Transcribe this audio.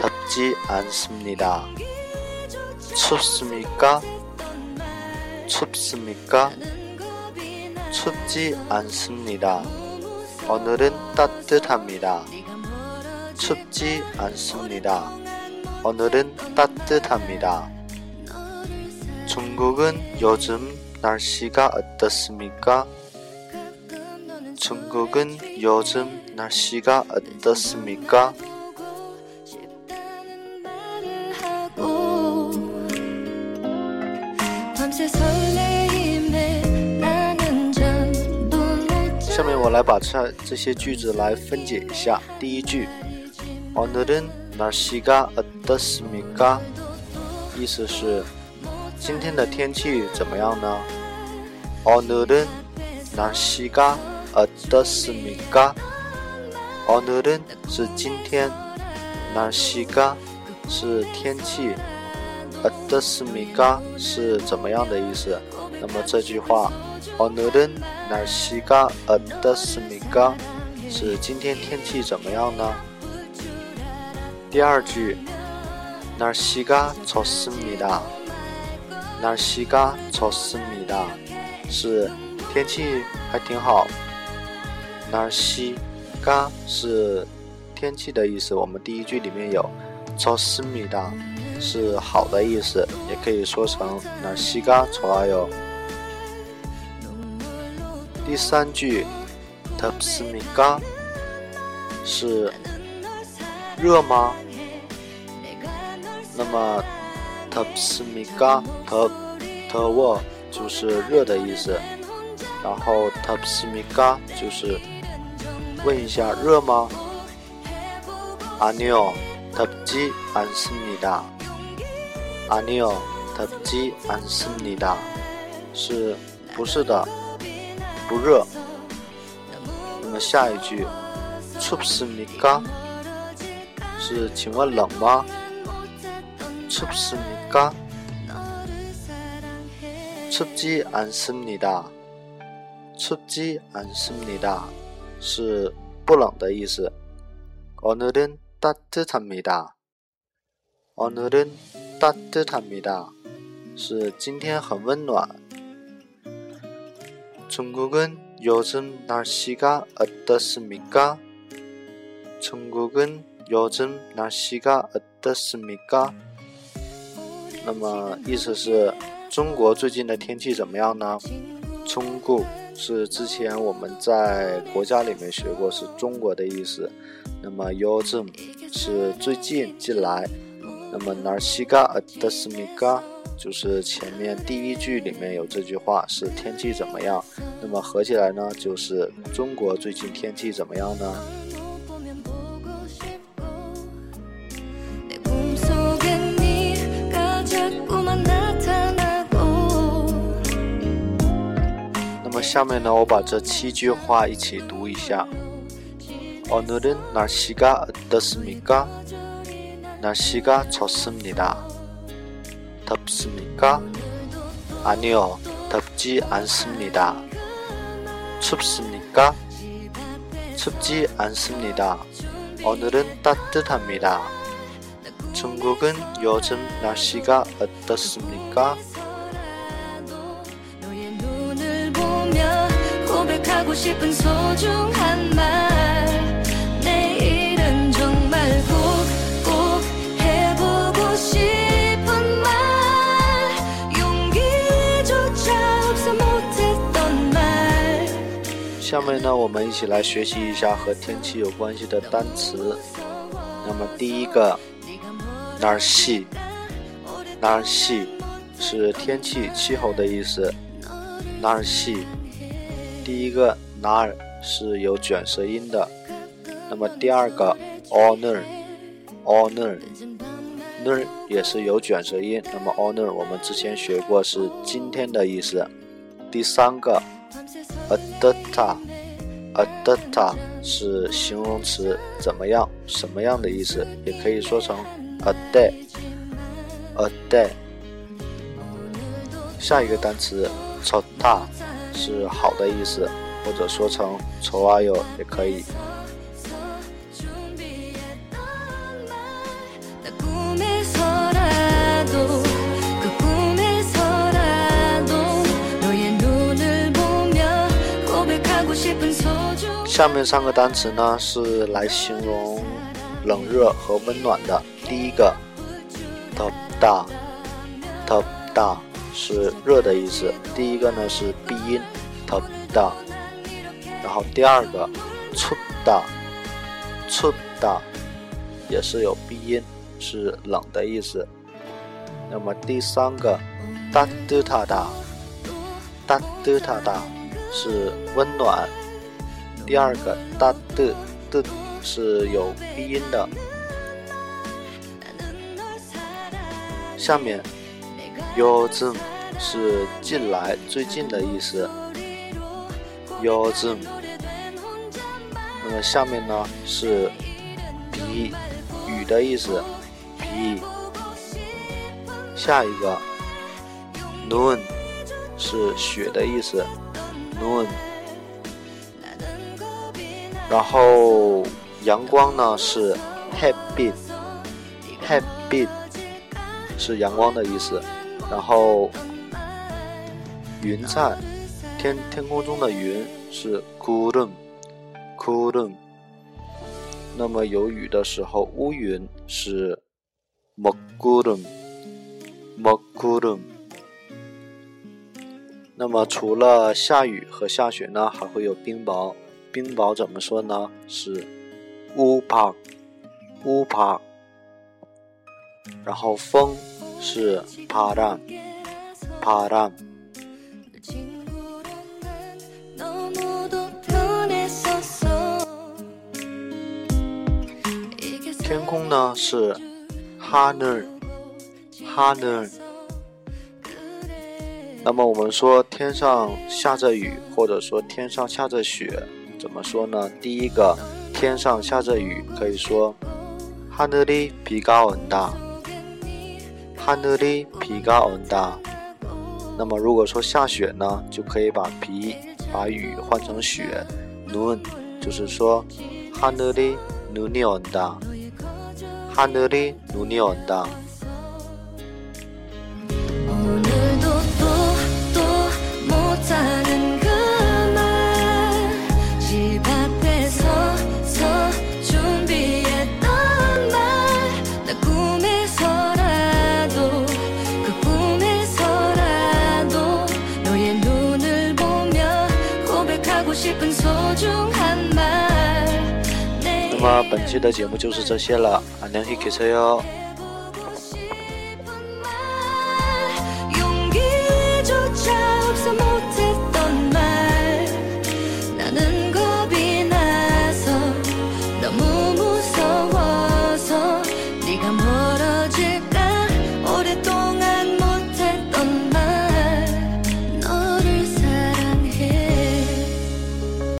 덥지 않습니다. 춥습니까? 춥습니까? 춥지 않습니다. 오늘은 따뜻합니다. 춥지 않습니다. 오늘은 따뜻합니다. 중국은 요즘 날씨가 어떻습니까? 중국은 요즘 날씨가 어떻습니까? 我来把这这些句子来分解一下第一句 on the rain nasi ga at das mega 意思是今天的天气怎么样呢 on the rain nasi ga at das mega on the rain 是今天 nasi ga 是天气 at das mega 是怎么样的意思那么这句话 오늘은 날씨가 어떻습니까 是今天天气怎么样呢？第二句，날씨가 좋습니다。 날씨가 좋습니다 是天气还挺好。날씨가 是天气的意思，我们第一句里面有좋습니다是好的意思，也可以说成날씨가 좋아요。 第三句덥습니까是热吗？那么 덥습니까 덥 더워就是热的意思，然后 덥습니까就是问一下热吗？아니요덥지않습니다。 아니요덥지않습니다。 是不是的， 不热。那么下一句춥습니까是请问冷吗？춥습니까 춥지 않습니다. 춥지 않습니다. 是不冷的意思。오늘은 따뜻합니다. 오늘은 따뜻합니다. 是今天很温暖。 중국은 요즘 날씨가 어떻습니까? 중국은 요즘 날씨가 어떻습니까? 那么意思是中国最近的天气怎么样呢？中国是之前我们在国家里面学过，是中国的意思。那么 요즘 是最近近来。 那么날씨가어떻습니까就是前面第一句里面有这句话是天气怎么样。那么合起来呢，就是中国最近天气怎么样呢？ 보면 보고 싶고 내 꿈속에 네가 자꾸만 나타나고 那么下面呢，我把这七句话一起读一下。오늘은날씨가어떻습니까 날씨가 좋습니다. 덥습니까? 아니요, 덥지 않습니다. 춥습니까? 춥지 않습니다. 오늘은 따뜻합니다. 중국은 요즘 날씨가 어떻습니까? 싶은 소중한 말 下面呢，我们一起来学习一下和天气有关系的单词。那么第一个，哪儿系，哪儿系是天气、气候的意思。哪儿系，第一个哪儿是有卷舌音的。那么第二个 honor，honor 那儿也是有卷舌音。那么 honor 我们之前学过是今天的意思。第三个 adata，adata 是形容词，怎么样、什么样的意思，也可以说成 a day，a day。下一个单词 chota 是好的意思，或者说成 choayo 也可以。下面三个单词呢是来形容冷热和温暖的。第一个 top da top da 是热的意思。第一个呢是闭音 top da，然后第二个 c da c da 也是有闭音，是冷的意思。那么第三个 da d ta da da d ta da 是温暖。第二个，大，的，的，是有鼻音的。下面，your 字母是近来最近的意思，your 字母。那么下面呢，是鼻雨的意思，鼻。下一个，noon 是雪的意思，noon。然后阳光呢，是 happy happy 是阳光的意思，然后云彩，天天空中的云是 kurum kurum 那么有雨的时候，乌云是 makurum makurum 那么除了下雨和下雪呢，还会有冰雹。冰雹怎么说呢？是乌帕乌帕。然后风是啪嗒啪嗒。天空呢？是哈呢哈呢。那么我们说天上下着雨，或者说天上下着雪。怎么说呢？第一个，天上下着雨，可以说하늘이비가온 다， 하늘이비가온 다。 那么如果说下雪呢，就可以把비把雨换成雪，눈就是说하늘이눈이온 다， 하늘이눈이온 다。 期的节目就是这些了，안녕히계세요。